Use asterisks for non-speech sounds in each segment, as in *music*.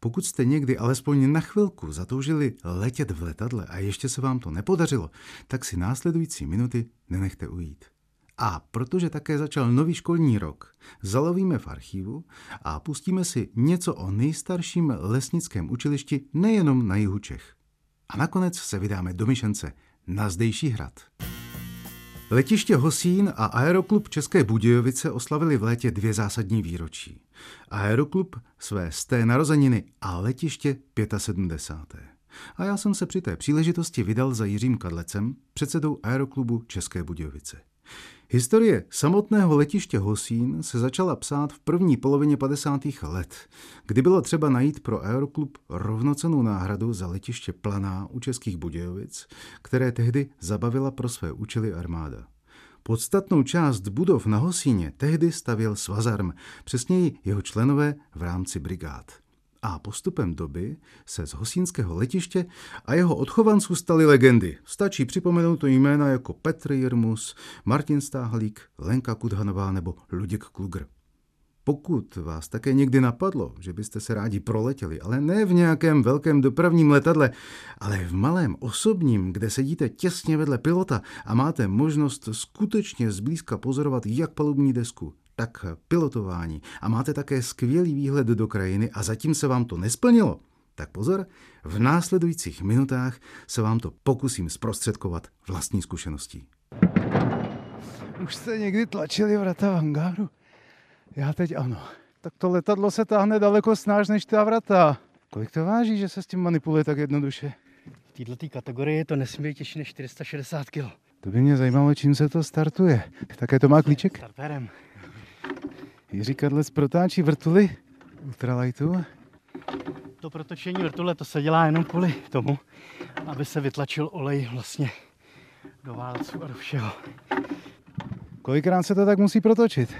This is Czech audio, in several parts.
Pokud jste někdy alespoň na chvilku zatoužili letět v letadle a ještě se vám to nepodařilo, tak si následující minuty nenechte ujít. A protože také začal nový školní rok, zalovíme v archivu a pustíme si něco o nejstarším lesnickém učilišti nejenom na jihu Čech. A nakonec se vydáme do Myšence na zdejší hrad. Letiště Hosín a Aeroklub České Budějovice oslavili v létě dvě zásadní výročí. Aeroklub své sté narozeniny a letiště 75. A já jsem se při té příležitosti vydal za Jiřím Kadlecem, předsedou Aeroklubu České Budějovice. Historie samotného letiště Hosín se začala psát v první polovině 50. let, kdy bylo třeba najít pro Aeroklub rovnocenou náhradu za letiště Planá u Českých Budějovic, které tehdy zabavila pro své účely armáda. Podstatnou část budov na Hosíně tehdy stavěl Svazarm, přesněji jeho členové v rámci brigád a postupem doby se z hosínského letiště a jeho odchovanců staly legendy. Stačí připomenout to jména jako Petr Jirmus, Martin Stáhlík, Lenka Kudhanová nebo Luděk Klugr. Pokud vás také někdy napadlo, že byste se rádi proletěli, ale ne v nějakém velkém dopravním letadle, ale v malém osobním, kde sedíte těsně vedle pilota a máte možnost skutečně zblízka pozorovat jak palubní desku, tak pilotování a máte také skvělý výhled do krajiny a zatím se vám to nesplnilo, tak pozor, v následujících minutách se vám to pokusím zprostředkovat vlastní zkušeností. Už jste někdy tlačili vrata v hangáru? Já teď ano. Tak to letadlo se táhne daleko snáž než ta vrata. Kolik to váží, že se s tím manipuluje tak jednoduše? V této kategorii to nesmí být těžší než 460 kg. To by mě zajímalo, čím se to startuje. Také to má klíček? Starterem. Jiří Kadlec protáčí vrtuly ultralightu. To protočení vrtule to se dělá jenom kvůli tomu, aby se vytlačil olej vlastně do válců a do všeho. Kolikrát se to tak musí protočit?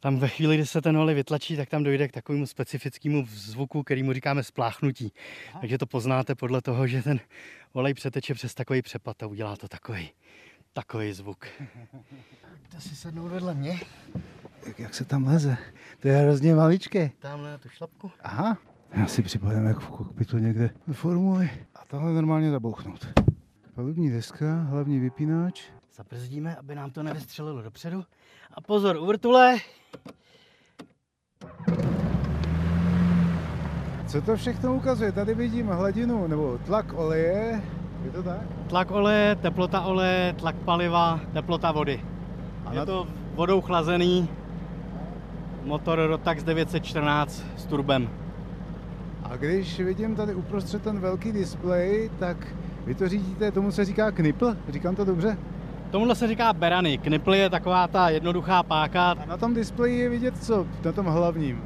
Tam ve chvíli, kdy se ten olej vytlačí, tak tam dojde k takovému specifickému zvuku, který mu říkáme spláchnutí. Takže to poznáte podle toho, že ten olej přeteče přes takový přepad a udělá to takový, takový zvuk. To si sednout vedle mě. Jak, jak se tam leze? To je hrozně maličké. Tamhle na tu šlapku. Aha. Já si připadám jak v kokpitu někde v formuli. A tohle normálně zabouchnout. Palubní deska, hlavní vypínač. Zabrzdíme, aby nám to nevystřelilo dopředu. A pozor, u vrtule. Co to všechno ukazuje? Tady vidím hladinu nebo tlak oleje. Je to tak? Tlak oleje, teplota oleje, tlak paliva, teplota vody. A je to vodou chlazený motor Rotax 914 s turbem. A když vidím tady uprostřed ten velký displej, tak vy to řídíte, tomu se říká knipl? Říkám to dobře? Tomuhle se říká berany. Knipl je taková ta jednoduchá páka. A na tom displeji je vidět co? Na tom hlavním?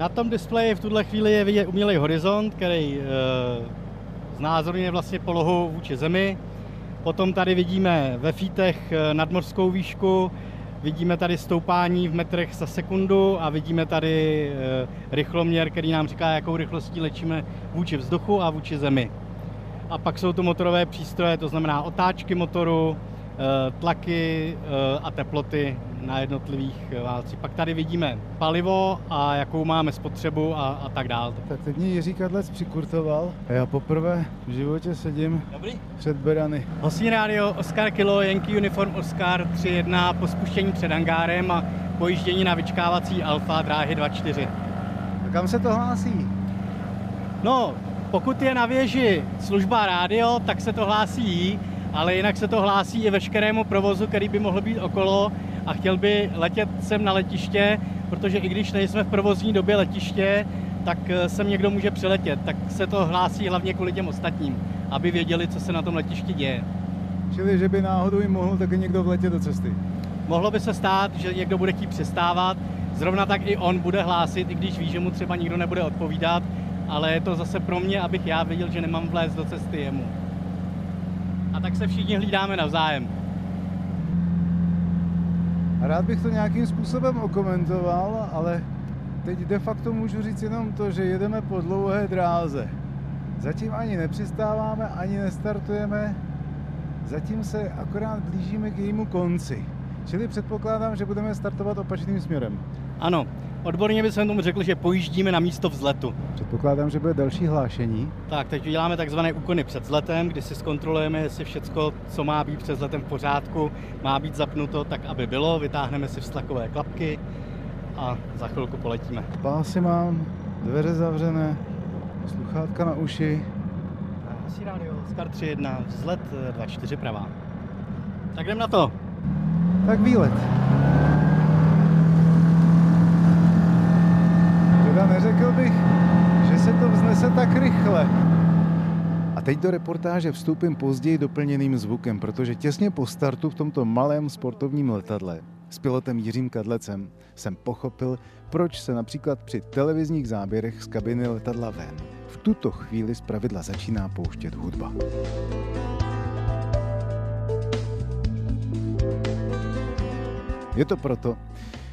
Na tom displeji v tuhle chvíli je vidět umělý horizont, který e, znázorňuje vlastně polohu vůči zemi. Potom tady vidíme ve fítech eh, nadmořskou výšku, vidíme tady stoupání v metrech za sekundu a vidíme tady e, rychloměr, který nám říká, jakou rychlostí lečíme vůči vzduchu a vůči zemi. A pak jsou to motorové přístroje, to znamená otáčky motoru, eh, tlaky a teploty na jednotlivých válcích. Pak tady vidíme palivo a jakou máme spotřebu a, a tak dále. Tak teď mě Jiří Kadlec přikurtoval a já poprvé v životě sedím Dobrý. před berany. Hosní rádio Oscar Kilo, Yankee Uniform Oscar 3.1 po spuštění před angárem a pojíždění na vyčkávací Alfa dráhy 2.4. A kam se to hlásí? No, pokud je na věži služba rádio, tak se to hlásí, ale jinak se to hlásí i veškerému provozu, který by mohl být okolo a chtěl by letět sem na letiště, protože i když nejsme v provozní době letiště, tak eh, sem někdo může přiletět. Tak se to hlásí hlavně kvůli těm ostatním, aby věděli, co se na tom letišti děje. Čili, že by náhodou jim mohl taky někdo vletět do cesty. Mohlo by se stát, že někdo bude chtít přistávat, zrovna tak i on bude hlásit, i když ví, že mu třeba nikdo nebude odpovídat, ale je to zase pro mě, abych já věděl, že nemám vlézt do cesty jemu. A tak se všichni hlídáme navzájem. Rád bych to nějakým způsobem okomentoval, ale teď de facto můžu říct jenom to, že jedeme po dlouhé dráze. Zatím ani nepřistáváme, ani nestartujeme, zatím se akorát blížíme k jejímu konci. Čili předpokládám, že budeme startovat opačným směrem. Ano, odborně bychom tomu řekl, že pojíždíme na místo vzletu. Předpokládám, že bude další hlášení. Tak, teď děláme takzvané úkony před vzletem, kdy si zkontrolujeme, jestli všechno, co má být před vzletem v pořádku, má být zapnuto tak, aby bylo. Vytáhneme si vztlakové klapky a za chvilku poletíme. Pásy mám, dveře zavřené, sluchátka na uši. Asi rádio, Skar 3.1, vzlet 2.4 pravá. Tak jdem na to. Tak výlet. Teda neřekl bych, že se to vznese tak rychle. A teď do reportáže vstoupím později doplněným zvukem, protože těsně po startu v tomto malém sportovním letadle s pilotem Jiřím Kadlecem jsem pochopil, proč se například při televizních záběrech z kabiny letadla ven v tuto chvíli zpravidla začíná pouštět hudba. Je to proto,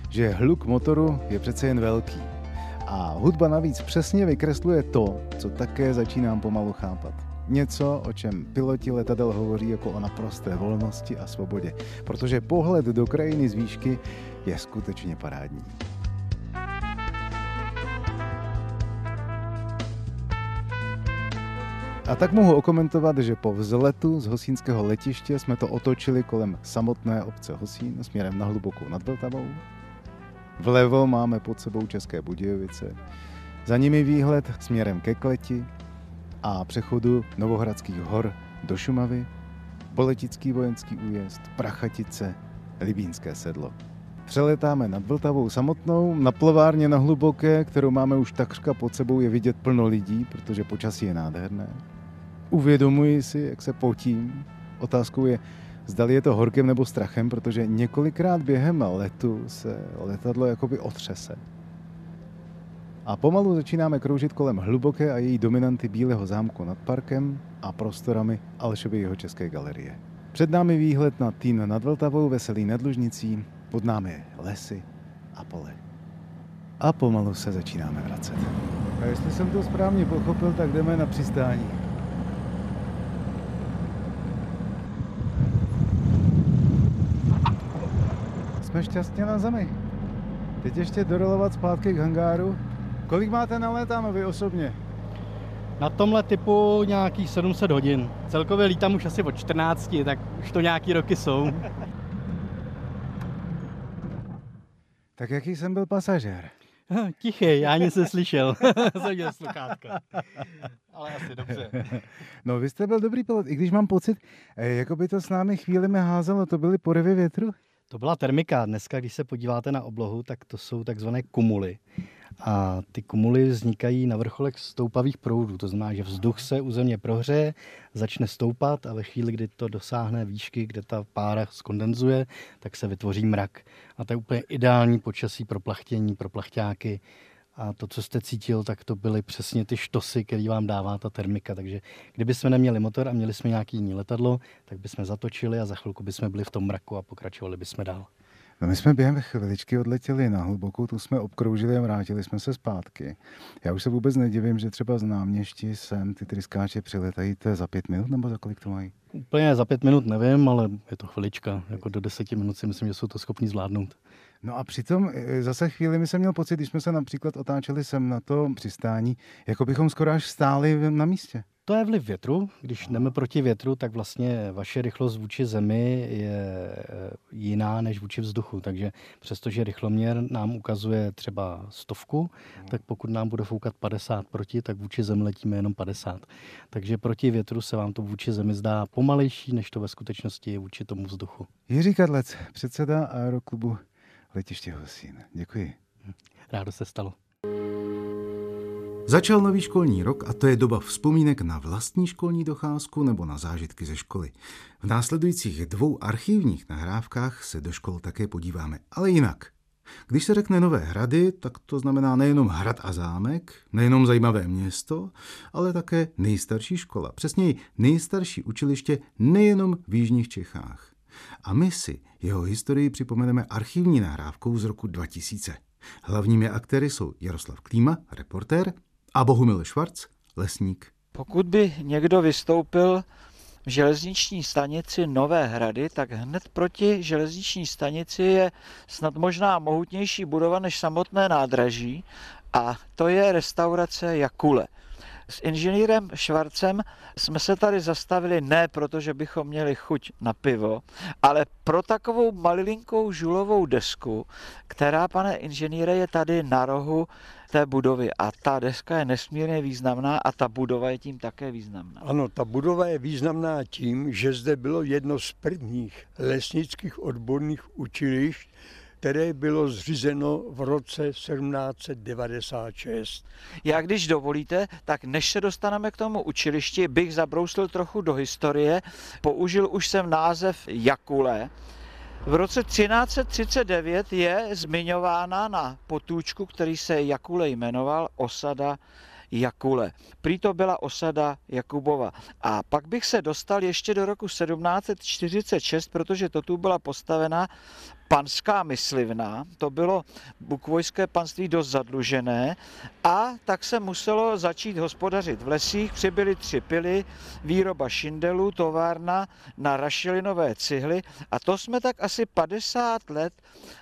že hluk motoru je přece jen velký. A hudba navíc přesně vykresluje to, co také začínám pomalu chápat. Něco, o čem piloti letadel hovoří jako o naprosté volnosti a svobodě, protože pohled do krajiny z výšky je skutečně parádní. A tak mohu okomentovat, že po vzletu z hosínského letiště jsme to otočili kolem samotné obce Hosín směrem na hlubokou nad Vltavou. Vlevo máme pod sebou České Budějovice, za nimi výhled směrem ke Kleti a přechodu Novohradských hor do Šumavy, Boletický vojenský újezd, Prachatice, Libínské sedlo. Přeletáme nad Vltavou samotnou, na plovárně na Hluboké, kterou máme už takřka pod sebou, je vidět plno lidí, protože počasí je nádherné. Uvědomuji si, jak se potím. Otázkou je, zdali je to horkem nebo strachem, protože několikrát během letu se letadlo jakoby otřese. A pomalu začínáme kroužit kolem hluboké a její dominanty Bílého zámku nad parkem a prostorami Alešovy jeho české galerie. Před námi výhled na Týn nad Vltavou, Veselý nad Lužnicí, pod námi lesy a pole. A pomalu se začínáme vracet. A jestli jsem to správně pochopil, tak jdeme na přistání. Jsme šťastně na zemi. Teď ještě dorolovat zpátky k hangáru. Kolik máte nalétáno vy osobně? Na tomhle typu nějakých 700 hodin. Celkově lítám už asi od 14, tak už to nějaký roky jsou. *laughs* Tak jaký jsem byl pasažér? *laughs* Tichý, já nic neslyšel. *laughs* jsem měl sluchátka. Ale asi dobře. No vy jste byl dobrý pilot, i když mám pocit, eh, jako by to s námi chvíli házelo, to byly porivy větru? To byla termika. Dneska, když se podíváte na oblohu, tak to jsou takzvané kumuly. A ty kumuly vznikají na vrcholech stoupavých proudů. To znamená, že vzduch se u země prohřeje, začne stoupat a ve chvíli, kdy to dosáhne výšky, kde ta pára skondenzuje, tak se vytvoří mrak. A to je úplně ideální počasí pro plachtění, pro plachťáky. A to, co jste cítil, tak to byly přesně ty štosy, které vám dává ta termika. Takže kdyby jsme neměli motor a měli jsme nějaký jiný letadlo, tak bychom zatočili a za chvilku bychom byli v tom mraku a pokračovali bychom dál. No my jsme během chviličky odletěli na hlubokou, tu jsme obkroužili a vrátili jsme se zpátky. Já už se vůbec nedivím, že třeba z náměští sem ty tryskáče přiletají za pět minut, nebo za kolik to mají? Úplně za pět minut nevím, ale je to chvilička. Jako do deseti minut si myslím, že jsou to schopni zvládnout. No a přitom e, zase chvíli mi jsem měl pocit, když jsme se například otáčeli sem na to přistání, jako bychom skoro až stáli na místě. To je vliv větru. Když jdeme proti větru, tak vlastně vaše rychlost vůči zemi je e, jiná než vůči vzduchu. Takže přestože rychloměr nám ukazuje třeba stovku, tak pokud nám bude foukat 50 proti, tak vůči zemi letíme jenom 50. Takže proti větru se vám to vůči zemi zdá pomalejší, než to ve skutečnosti je vůči tomu vzduchu. Jiří Kadlec, předseda Aeroklubu letiště Hosín. Děkuji. Rádo se stalo. Začal nový školní rok a to je doba vzpomínek na vlastní školní docházku nebo na zážitky ze školy. V následujících dvou archivních nahrávkách se do škol také podíváme, ale jinak. Když se řekne Nové hrady, tak to znamená nejenom hrad a zámek, nejenom zajímavé město, ale také nejstarší škola, přesněji nejstarší učiliště nejenom v Jižních Čechách. A my si jeho historii připomeneme archivní nahrávkou z roku 2000. Hlavními aktéry jsou Jaroslav Klíma, reportér, a Bohumil Švarc, lesník. Pokud by někdo vystoupil v železniční stanici Nové hrady, tak hned proti železniční stanici je snad možná mohutnější budova než samotné nádraží a to je restaurace Jakule. S inženýrem Švarcem jsme se tady zastavili ne proto, že bychom měli chuť na pivo, ale pro takovou malilinkou žulovou desku, která, pane inženýre, je tady na rohu té budovy. A ta deska je nesmírně významná a ta budova je tím také významná. Ano, ta budova je významná tím, že zde bylo jedno z prvních lesnických odborných učilišť, které bylo zřízeno v roce 1796. Já když dovolíte, tak než se dostaneme k tomu učilišti, bych zabrousil trochu do historie. Použil už jsem název Jakule. V roce 1339 je zmiňována na potůčku, který se Jakule jmenoval, osada Jakule. Prý to byla osada Jakubova. A pak bych se dostal ještě do roku 1746, protože to tu byla postavena panská myslivna, to bylo bukvojské panství dost zadlužené a tak se muselo začít hospodařit v lesích, přibyly tři pily, výroba šindelů, továrna na rašelinové cihly a to jsme tak asi 50 let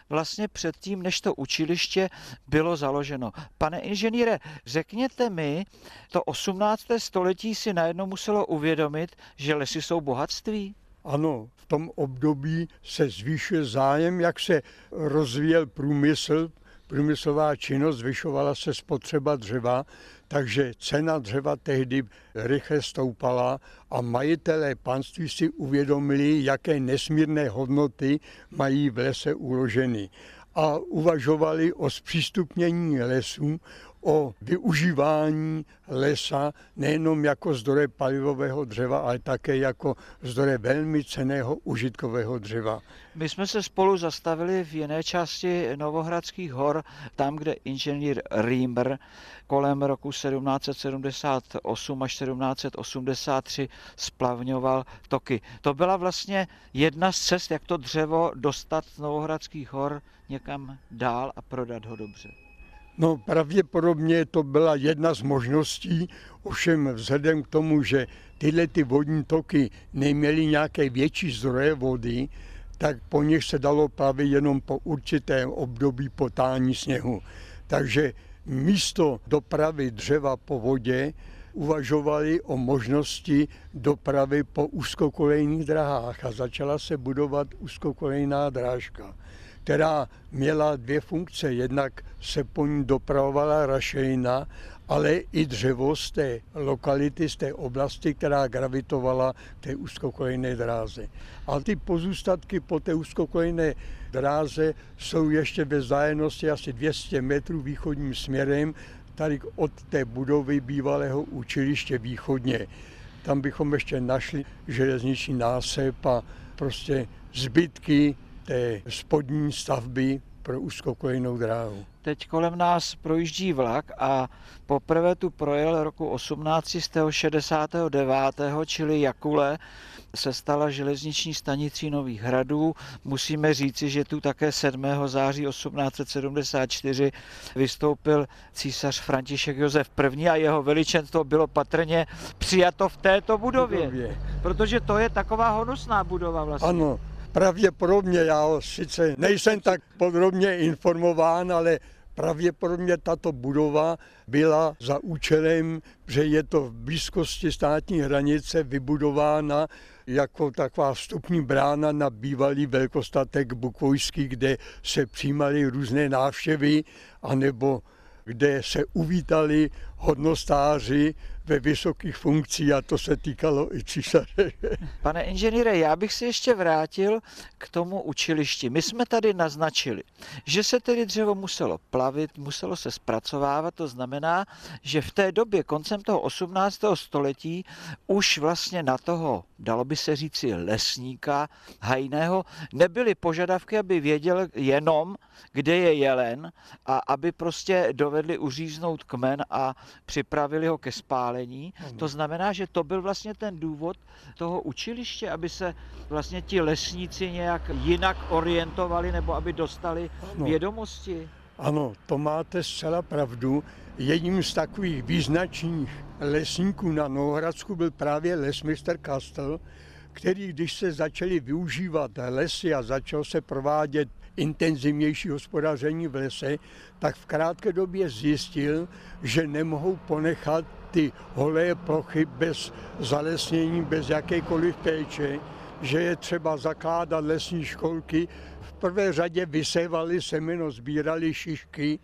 vlastně předtím, než to učiliště bylo založeno. Pane inženýre, řekněte mi, to 18. století si najednou muselo uvědomit, že lesy jsou bohatství? Ano, v tom období se zvýšil zájem, jak se rozvíjel průmysl, průmyslová činnost, zvyšovala se spotřeba dřeva, takže cena dřeva tehdy rychle stoupala a majitelé panství si uvědomili, jaké nesmírné hodnoty mají v lese uloženy a uvažovali o zpřístupnění lesů, o využívání lesa nejenom jako zdroje palivového dřeva, ale také jako zdroje velmi ceného užitkového dřeva. My jsme se spolu zastavili v jiné části Novohradských hor, tam, kde inženýr Riemer kolem roku 1778 až 1783 splavňoval toky. To byla vlastně jedna z cest, jak to dřevo dostat z Novohradských hor někam dál a prodat ho dobře. No pravděpodobně to byla jedna z možností, ovšem vzhledem k tomu, že tyhle ty vodní toky neměly nějaké větší zdroje vody, tak po nich se dalo právě jenom po určitém období potání sněhu. Takže místo dopravy dřeva po vodě uvažovali o možnosti dopravy po úzkokolejných drahách a začala se budovat úzkokolejná drážka která měla dvě funkce. Jednak se po ní dopravovala rašelina, ale i dřevo z té lokality, z té oblasti, která gravitovala k té úzkokolejné dráze. A ty pozůstatky po té úzkokolejné dráze jsou ještě ve zájemnosti asi 200 metrů východním směrem, tady od té budovy bývalého učiliště východně. Tam bychom ještě našli železniční násep a prostě zbytky té spodní stavby pro úzkokolejnou dráhu. Teď kolem nás projíždí vlak a poprvé tu projel roku 1869, čili Jakule, se stala železniční stanicí Nových hradů. Musíme říci, že tu také 7. září 1874 vystoupil císař František Josef I. a jeho veličenstvo bylo patrně přijato v této budově. budově. Protože to je taková honosná budova vlastně. Ano, Pravděpodobně, já sice nejsem tak podrobně informován, ale pravděpodobně tato budova byla za účelem, že je to v blízkosti státní hranice vybudována jako taková vstupní brána na bývalý velkostatek Bukvojský, kde se přijímaly různé návštěvy, anebo kde se uvítali hodnostáři ve vysokých funkcích a to se týkalo i císaře. *laughs* Pane inženýre, já bych si ještě vrátil k tomu učilišti. My jsme tady naznačili, že se tedy dřevo muselo plavit, muselo se zpracovávat, to znamená, že v té době koncem toho 18. století už vlastně na toho, dalo by se říci, lesníka hajného nebyly požadavky, aby věděl jenom, kde je jelen a aby prostě dovedli uříznout kmen a připravili ho ke spálení. To znamená, že to byl vlastně ten důvod toho učiliště, aby se vlastně ti lesníci nějak jinak orientovali nebo aby dostali Ano. vědomosti. Ano, to máte zcela pravdu. Jedním z takových význačných lesníků na Novohradsku byl právě lesmistr Kastel, který, když se začaly využívat lesy a začalo se provádět intenzivnější hospodaření v lese, tak v krátké době zjistil, že nemohou ponechat ty holé plochy bez zalesnění, bez jakékoliv péče, že je třeba zakládat lesní školky. V prvé řadě vysévali semeno, sbírali šišky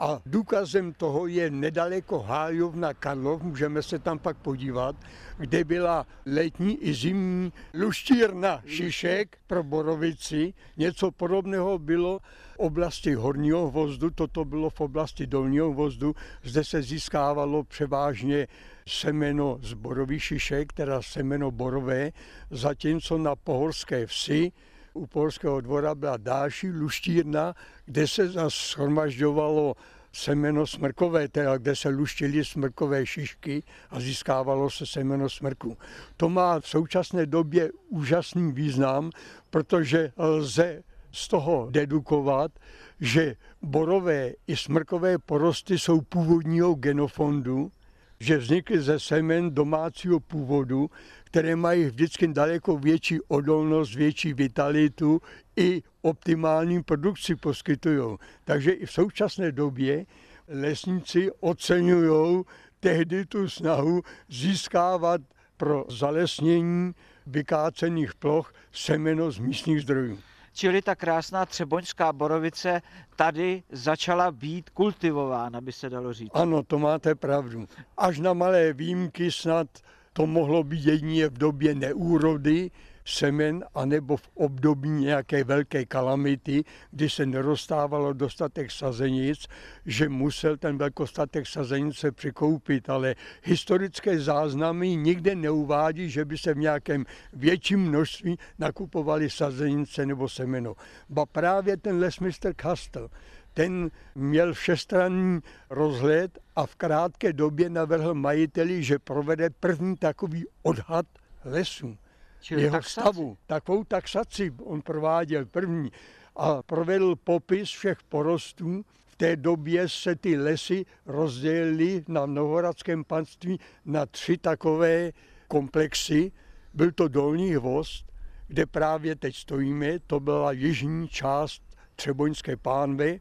a důkazem toho je nedaleko Hájovna Karlov, můžeme se tam pak podívat, kde byla letní i zimní luštírna šišek pro borovici. Něco podobného bylo v oblasti horního vozdu, toto bylo v oblasti dolního vozdu. Zde se získávalo převážně semeno z borových šišek, teda semeno borové, zatímco na pohorské vsi u Polského dvora byla další luštírna, kde se zase shromažďovalo semeno smrkové, teda kde se luštily smrkové šišky a získávalo se semeno smrku. To má v současné době úžasný význam, protože lze z toho dedukovat, že borové i smrkové porosty jsou původního genofondu, že vznikly ze semen domácího původu, které mají vždycky daleko větší odolnost, větší vitalitu i optimální produkci poskytují. Takže i v současné době lesníci oceňují tehdy tu snahu získávat pro zalesnění vykácených ploch semeno z místních zdrojů. Čili ta krásná třeboňská borovice tady začala být kultivována, by se dalo říct. Ano, to máte pravdu. Až na malé výjimky snad to mohlo být jedině v době neúrody semen, anebo v období nějaké velké kalamity, kdy se nerostávalo dostatek sazenic, že musel ten velkostatek sazenic se přikoupit, ale historické záznamy nikde neuvádí, že by se v nějakém větším množství nakupovali sazenice nebo semeno. Ba právě ten lesmistr Kastel, ten měl všestranný rozhled a v krátké době navrhl majiteli, že provede první takový odhad lesů. Čili jeho taxaci. stavu. Takovou taxaci on prováděl první a provedl popis všech porostů. V té době se ty lesy rozdělily na Novohradském panství na tři takové komplexy. Byl to Dolní hvost, kde právě teď stojíme, to byla jižní část Třeboňské pánve,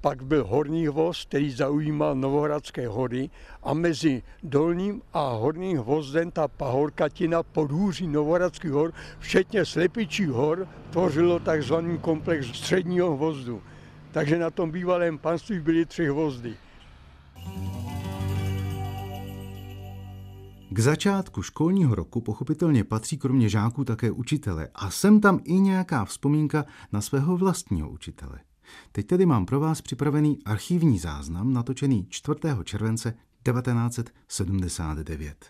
pak byl Horní hvost, který zaujímal Novohradské hory a mezi Dolním a Horním hvozdem ta pahorkatina podhůří Novohradských hor, včetně Slepičích hor, tvořilo takzvaný komplex středního hvozdu. Takže na tom bývalém panství byly tři hvozdy. K začátku školního roku pochopitelně patří kromě žáků také učitele a sem tam i nějaká vzpomínka na svého vlastního učitele. Teď tedy mám pro vás připravený archivní záznam natočený 4. července 1979.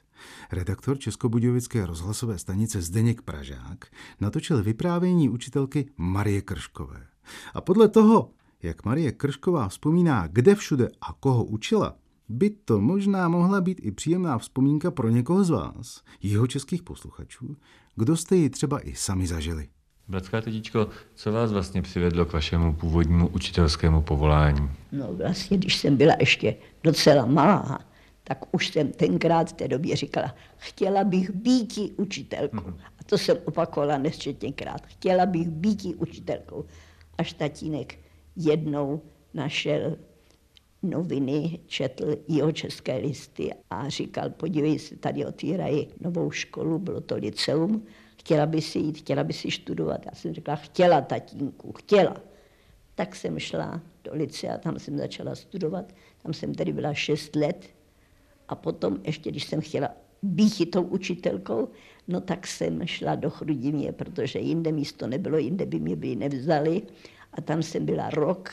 Redaktor Českobudějovické rozhlasové stanice Zdeněk Pražák natočil vyprávění učitelky Marie Krškové. A podle toho, jak Marie Kršková vzpomíná, kde všude a koho učila, by to možná mohla být i příjemná vzpomínka pro někoho z vás, jeho českých posluchačů, kdo jste ji třeba i sami zažili. Bratská tetičko, co vás vlastně přivedlo k vašemu původnímu učitelskému povolání? No vlastně, když jsem byla ještě docela malá, tak už jsem tenkrát v té době říkala, chtěla bych být učitelkou. A to jsem opakovala nesčetněkrát. Chtěla bych být učitelkou. Až tatínek jednou našel noviny, četl jeho české listy a říkal, podívej se, tady otvírají novou školu, bylo to liceum, chtěla by si jít, chtěla by si studovat. Já jsem řekla, chtěla tatínku, chtěla. Tak jsem šla do licea, tam jsem začala studovat, tam jsem tedy byla šest let A potom ještě, když jsem chtěla být tou učitelkou, no tak jsem šla do Chrudimě, protože jinde místo nebylo, jinde by mě by nevzali. A tam jsem byla rok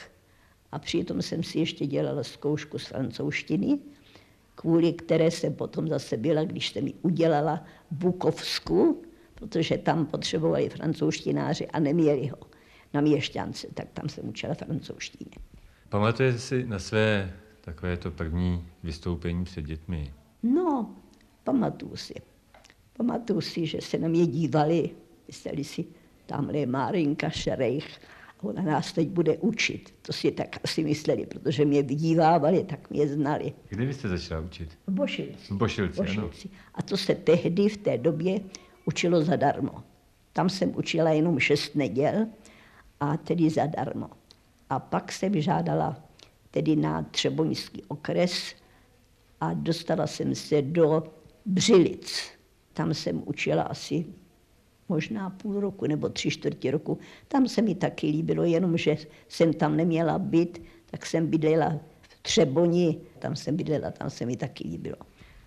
a přitom jsem si ještě dělala zkoušku z francouzštiny, kvůli které jsem potom zase byla, když jsem ji udělala v Bukovsku, protože tam potřebovali francouzštináři a neměli ho na Měšťance, tak tam jsem učila francouzštinu. Pamatujete si na své takové to první vystoupení před dětmi? No, pamatuju si. Pamatuju si, že se na mě dívali, mysleli si, tamhle je Márinka Šerejch, a ona nás teď bude učit. To si tak asi mysleli, protože mě vydívávali, tak mě znali. Kde vy jste začala učit? V Bošilci. V Bošilci, ano. Bošilci. A to se tehdy v té době učilo zadarmo. Tam jsem učila jenom šest neděl a tedy zadarmo. A pak jsem žádala tedy na Třeboňský okres a dostala jsem se do Břilic. Tam jsem učila asi možná půl roku nebo tři čtvrtě roku. Tam se mi taky líbilo, jenomže jsem tam neměla být, tak jsem bydlela v Třeboni, tam jsem bydlela, tam se mi taky líbilo.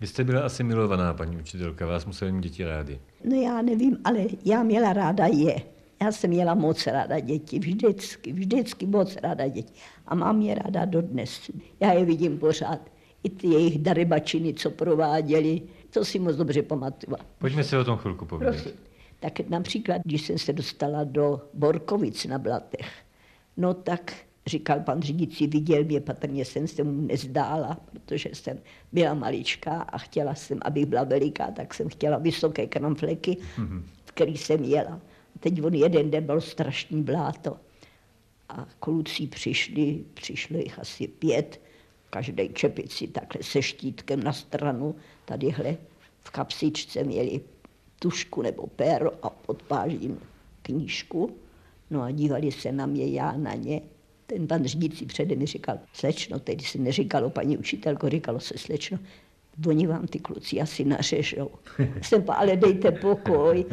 Vy jste byla asi milovaná, paní učitelka, vás museli mít děti rády. No já nevím, ale já měla ráda je. Já jsem měla moc ráda děti, vždycky, vždycky moc ráda děti. A mám je ráda dodnes. Já je vidím pořád. I ty jejich darybačiny, co prováděli, to si moc dobře pamatuju. Pojďme si o tom chvilku povědět. Prosím. Tak například, když jsem se dostala do Borkovic na Blatech, no tak říkal pan řídící, viděl mě, patrně jsem se mu nezdála, protože jsem byla maličká a chtěla jsem, abych byla veliká, tak jsem chtěla vysoké kramfleky, mm-hmm. který jsem jela. Teď on jeden den byl strašný bláto. A kluci přišli, přišlo jich asi pět, každý čepici takhle se štítkem na stranu, tadyhle v kapsičce měli tušku nebo péro a pod pážím knížku. No a dívali se na mě, já na ně. Ten pan řídící přede mi říkal, slečno, tedy se neříkalo paní učitelko, říkalo se slečno, oni vám ty kluci asi nařežou. Jsem pa, ale dejte pokoj.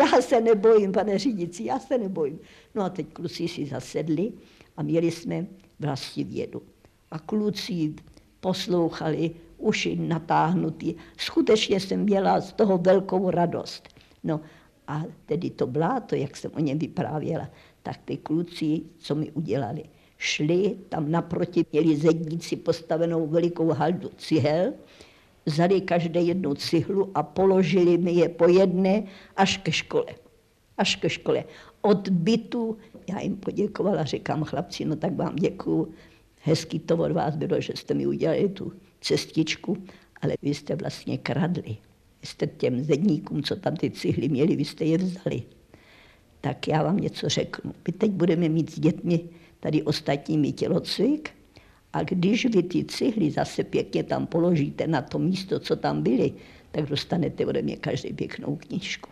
Já se nebojím, pane řídící, já se nebojím. No a teď kluci si zasedli a měli jsme vlastní vědu. A kluci poslouchali, uši natáhnutý. Skutečně jsem měla z toho velkou radost. No a tedy to bláto, jak jsem o něm vyprávěla, tak ty kluci, co mi udělali, šli, tam naproti měli zedníci postavenou velikou haldu cihel, vzali každé jednu cihlu a položili mi je po jedné až ke škole. Až ke škole. Od bytu, já jim poděkovala, říkám chlapci, no tak vám děkuju, hezký to od vás bylo, že jste mi udělali tu cestičku, ale vy jste vlastně kradli. Vy jste těm zedníkům, co tam ty cihly měli, vy jste je vzali. Tak já vám něco řeknu. My teď budeme mít s dětmi tady ostatními tělocvik a když vy ty cihly zase pěkně tam položíte na to místo, co tam byly, tak dostanete ode mě každý pěknou knížku.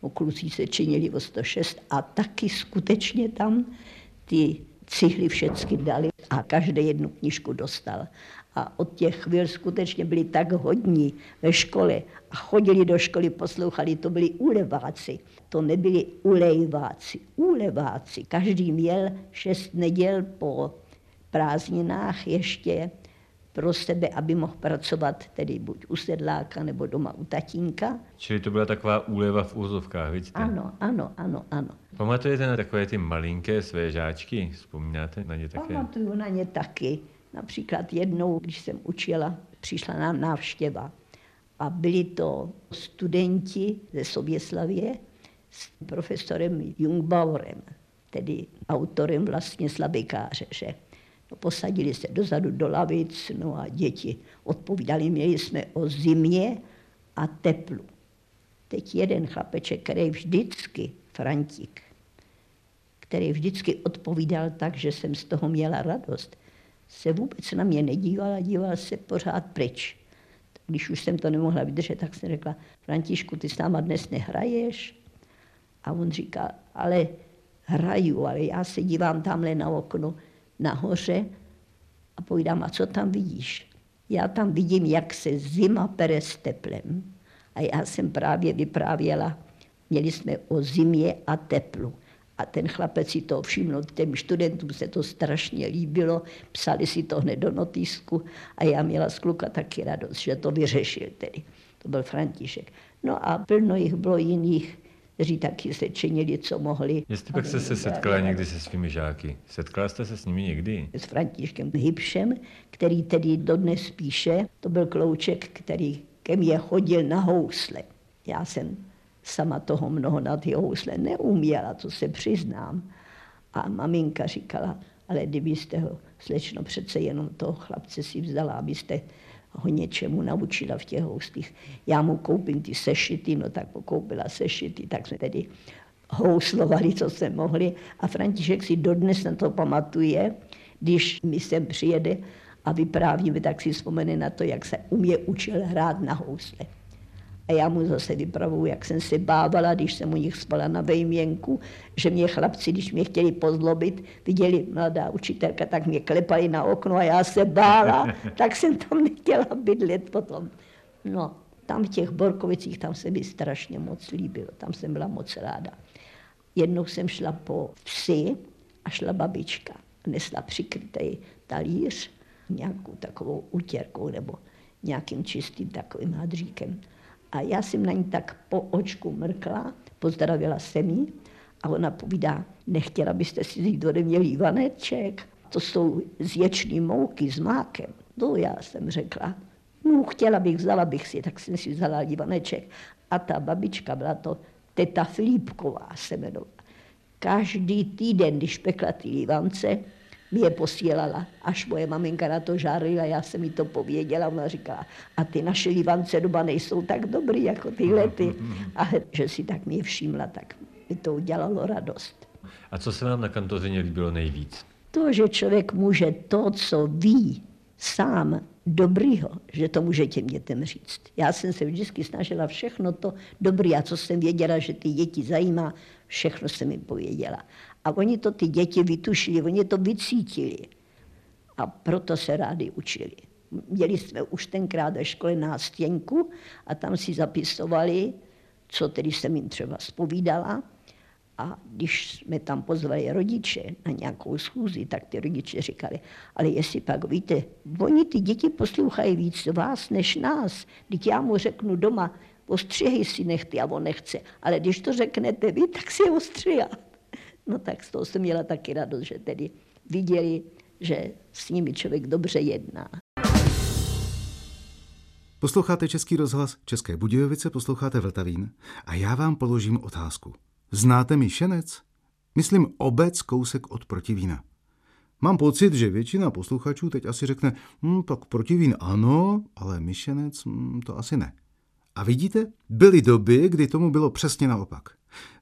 O kluci se činili o 106 a taky skutečně tam ty cihly všechny dali a každý jednu knížku dostal. A od těch chvíl skutečně byli tak hodní ve škole a chodili do školy, poslouchali, to byli uleváci. To nebyli ulejváci, uleváci. Každý měl šest neděl po prázdninách ještě pro sebe, aby mohl pracovat tedy buď u sedláka nebo doma u tatínka. Čili to byla taková úleva v úzovkách, vidíte? Ano, ano, ano, ano. Pamatujete na takové ty malinké své žáčky? Vzpomínáte na ně také? Pamatuju na ně taky. Například jednou, když jsem učila, přišla nám návštěva a byli to studenti ze Soběslavě s profesorem Jungbauerem, tedy autorem vlastně slabikáře, že No, posadili se dozadu do lavic, no a děti odpovídali, měli jsme o zimě a teplu. Teď jeden chlapeček, který vždycky, Frantík, který vždycky odpovídal tak, že jsem z toho měla radost, se vůbec na mě nedíval a díval se pořád pryč. Když už jsem to nemohla vydržet, tak jsem řekla, Františku, ty s náma dnes nehraješ? A on říká, ale hraju, ale já se dívám tamhle na okno, nahoře a povídám, a co tam vidíš? Já tam vidím, jak se zima pere s teplem. A já jsem právě vyprávěla, měli jsme o zimě a teplu. A ten chlapec si to všiml, těm studentům se to strašně líbilo, psali si to hned do notýsku a já měla z kluka taky radost, že to vyřešil tedy. To byl František. No a plno jich bylo jiných, kteří taky se činili, co mohli. Jestli pak jste se setkala někdy se svými žáky. Setkala jste se s nimi někdy? S Františkem Hybšem, který tedy dodnes píše, to byl klouček, který ke mně chodil na housle. Já jsem sama toho mnoho na ty housle neuměla, to se přiznám. A maminka říkala, ale kdybyste ho, slečno, přece jenom toho chlapce si vzala, abyste ho něčemu naučila v těch houslích. Já mu koupím ty sešity, no tak pokoupila sešity, tak jsme tedy houslovali, co jsme mohli. A František si dodnes na to pamatuje, když mi sem přijede a vyprávíme, tak si vzpomene na to, jak se u mě učil hrát na housle. A já mu zase vypravuju, jak jsem se bávala, když jsem u nich spala na vejměnku, že mě chlapci, když mě chtěli pozlobit, viděli mladá učitelka, tak mě klepali na okno a já se bála, *laughs* tak jsem tam nechtěla bydlet potom. No, tam v těch Borkovicích, tam se mi strašně moc líbilo, tam jsem byla moc ráda. Jednou jsem šla po vsi a šla babička. Nesla přikrytý talíř, nějakou takovou utěrkou nebo nějakým čistým takovým hadříkem. A já jsem na ní tak po očku mrkla, pozdravila jsem jí a ona povídá, nechtěla byste si jít ode mě lívaneček? To jsou z ječný mouky s mákem. No já jsem řekla, no chtěla bych, vzala bych si, tak jsem si vzala lívaneček. A ta babička byla to teta Filipková se jmenovala. Každý týden, když pekla ty lívance, mi je posílala. Až moje maminka na to žárila, já jsem mi to pověděla, ona říkala, a ty naše Livance doba nejsou tak dobrý jako tyhle ty. A že si tak mě všimla, tak mi to udělalo radost. A co se vám na kantořině líbilo nejvíc? To, že člověk může to, co ví sám dobrýho, že to může těm dětem říct. Já jsem se vždycky snažila všechno to dobré, a co jsem věděla, že ty děti zajímá, všechno jsem jim pověděla. A oni to ty děti vytušili, oni to vycítili. A proto se rádi učili. Měli jsme už tenkrát ve škole nástěnku a tam si zapisovali, co tedy jsem jim třeba spovídala. A když jsme tam pozvali rodiče na nějakou schůzi, tak ty rodiče říkali, ale jestli pak víte, oni ty děti poslouchají víc vás než nás. Když já mu řeknu doma, ostřihej si nechty a on nechce, ale když to řeknete vy, tak si ostřihá. No tak z toho jsem měla taky radost, že tedy viděli, že s nimi člověk dobře jedná. Posloucháte Český rozhlas České Budějovice, posloucháte Vltavín a já vám položím otázku. Znáte Myšenec? Myslím obec kousek od Protivína. Mám pocit, že většina posluchačů teď asi řekne, hm, tak Protivín ano, ale Myšenec hm, to asi ne. A vidíte, byly doby, kdy tomu bylo přesně naopak.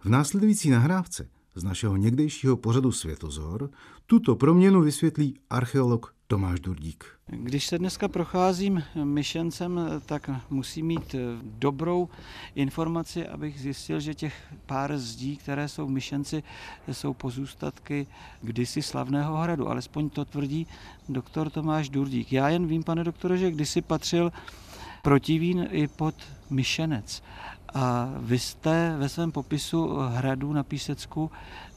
V následující nahrávce z našeho někdejšího pořadu Světozor tuto proměnu vysvětlí archeolog Tomáš Durdík. Když se dneska procházím myšencem, tak musím mít dobrou informaci, abych zjistil, že těch pár zdí, které jsou v myšenci, jsou pozůstatky kdysi slavného hradu. Alespoň to tvrdí doktor Tomáš Durdík. Já jen vím, pane doktore, že kdysi patřil protivín i pod myšenec. A vy jste ve svém popisu hradu na Písecku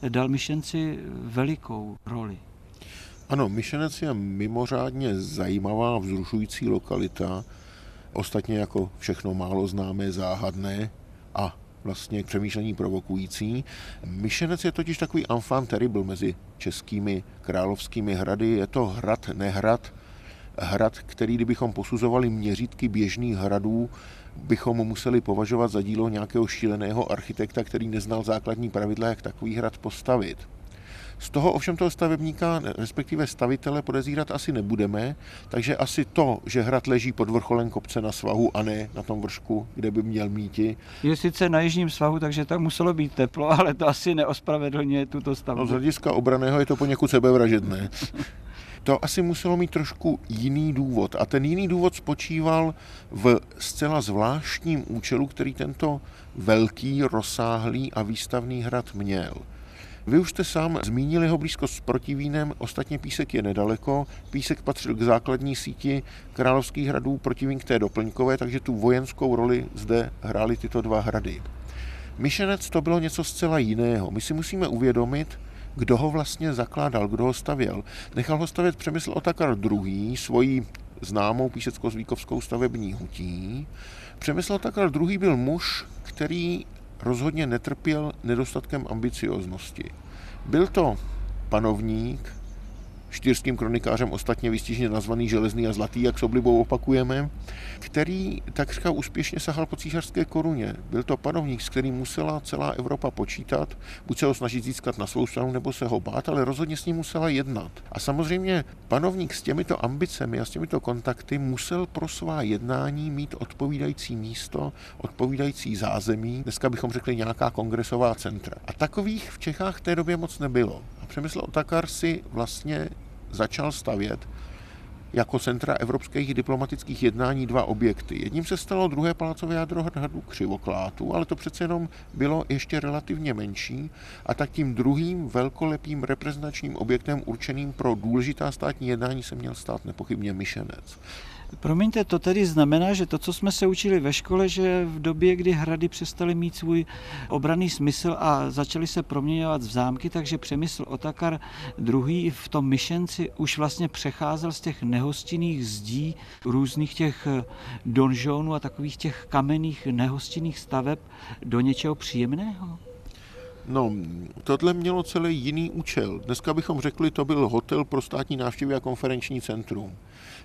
dal myšlenci velikou roli. Ano, Myšenec je mimořádně zajímavá, vzrušující lokalita, ostatně jako všechno málo známé, záhadné a vlastně přemýšlení provokující. Myšenec je totiž takový enfant terrible mezi českými královskými hrady. Je to hrad, nehrad, hrad, který kdybychom posuzovali měřítky běžných hradů, bychom museli považovat za dílo nějakého šíleného architekta, který neznal základní pravidla, jak takový hrad postavit. Z toho ovšem toho stavebníka, respektive stavitele, podezírat asi nebudeme, takže asi to, že hrad leží pod vrcholem kopce na svahu a ne na tom vršku, kde by měl míti. Je sice na jižním svahu, takže tam muselo být teplo, *laughs* ale to asi neospravedlňuje tuto stavbu. No, z hlediska obraného je to poněkud sebevražedné. *laughs* to asi muselo mít trošku jiný důvod. A ten jiný důvod spočíval v zcela zvláštním účelu, který tento velký, rozsáhlý a výstavný hrad měl. Vy už jste sám zmínili jeho blízkost s Protivínem, ostatně Písek je nedaleko. Písek patřil k základní síti královských hradů, Protivín k té doplňkové, takže tu vojenskou roli zde hrály tyto dva hrady. Myšenec to bylo něco zcela jiného. My si musíme uvědomit, kdo ho vlastně zakládal, kdo ho stavěl. Nechal ho stavět Přemysl Otakar II. svojí známou písecko-zvíkovskou stavební hutí. Přemysl Otakar II. byl muž, který rozhodně netrpěl nedostatkem ambicioznosti. Byl to panovník, čtyřským kronikářem ostatně vystižně nazvaný Železný a Zlatý, jak s oblibou opakujeme, který takřka úspěšně sahal po císařské koruně. Byl to panovník, s kterým musela celá Evropa počítat, buď se ho snažit získat na svou stranu, nebo se ho bát, ale rozhodně s ním musela jednat. A samozřejmě panovník s těmito ambicemi a s těmito kontakty musel pro svá jednání mít odpovídající místo, odpovídající zázemí, dneska bychom řekli nějaká kongresová centra. A takových v Čechách v té době moc nebylo. Přemysl Otakar si vlastně začal stavět jako centra evropských diplomatických jednání dva objekty. Jedním se stalo druhé palácové jádro hradu Křivoklátu, ale to přece jenom bylo ještě relativně menší a tak tím druhým velkolepým reprezentačním objektem určeným pro důležitá státní jednání se měl stát nepochybně Myšenec. Promiňte, to tedy znamená, že to, co jsme se učili ve škole, že v době, kdy hrady přestaly mít svůj obraný smysl a začaly se proměňovat v zámky, takže přemysl Otakar druhý v tom myšenci už vlastně přecházel z těch nehostinných zdí různých těch donžonů a takových těch kamenných nehostinných staveb do něčeho příjemného? No, tohle mělo celý jiný účel. Dneska bychom řekli, to byl hotel pro státní návštěvy a konferenční centrum.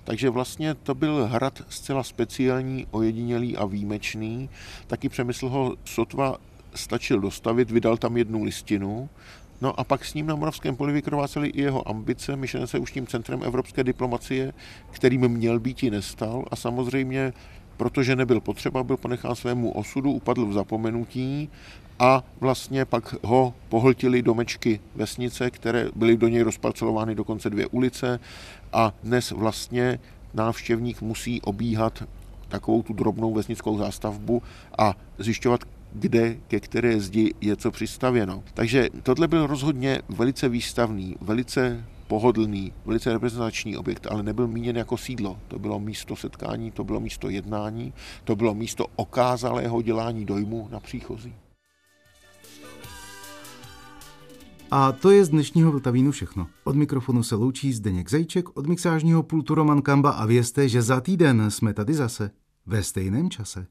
Takže vlastně to byl hrad zcela speciální, ojedinělý a výjimečný. Taky přemysl ho sotva stačil dostavit, vydal tam jednu listinu, No a pak s ním na Moravském poli vykrvácely i jeho ambice, myšlené se už tím centrem evropské diplomacie, kterým měl být i nestal. A samozřejmě protože nebyl potřeba, byl ponechán svému osudu, upadl v zapomenutí. A vlastně pak ho pohltili domečky vesnice, které byly do něj rozparcelovány dokonce dvě ulice a dnes vlastně návštěvník musí obíhat takovou tu drobnou vesnickou zástavbu a zjišťovat, kde, ke které zdi je co přistavěno. Takže tohle byl rozhodně velice výstavný, velice pohodlný, velice reprezentační objekt, ale nebyl míněn jako sídlo. To bylo místo setkání, to bylo místo jednání, to bylo místo okázalého dělání dojmu na příchozí. A to je z dnešního Vltavínu všechno. Od mikrofonu se loučí Zdeněk Zajček, od mixážního pultu Roman Kamba a vězte, že za týden jsme tady zase ve stejném čase.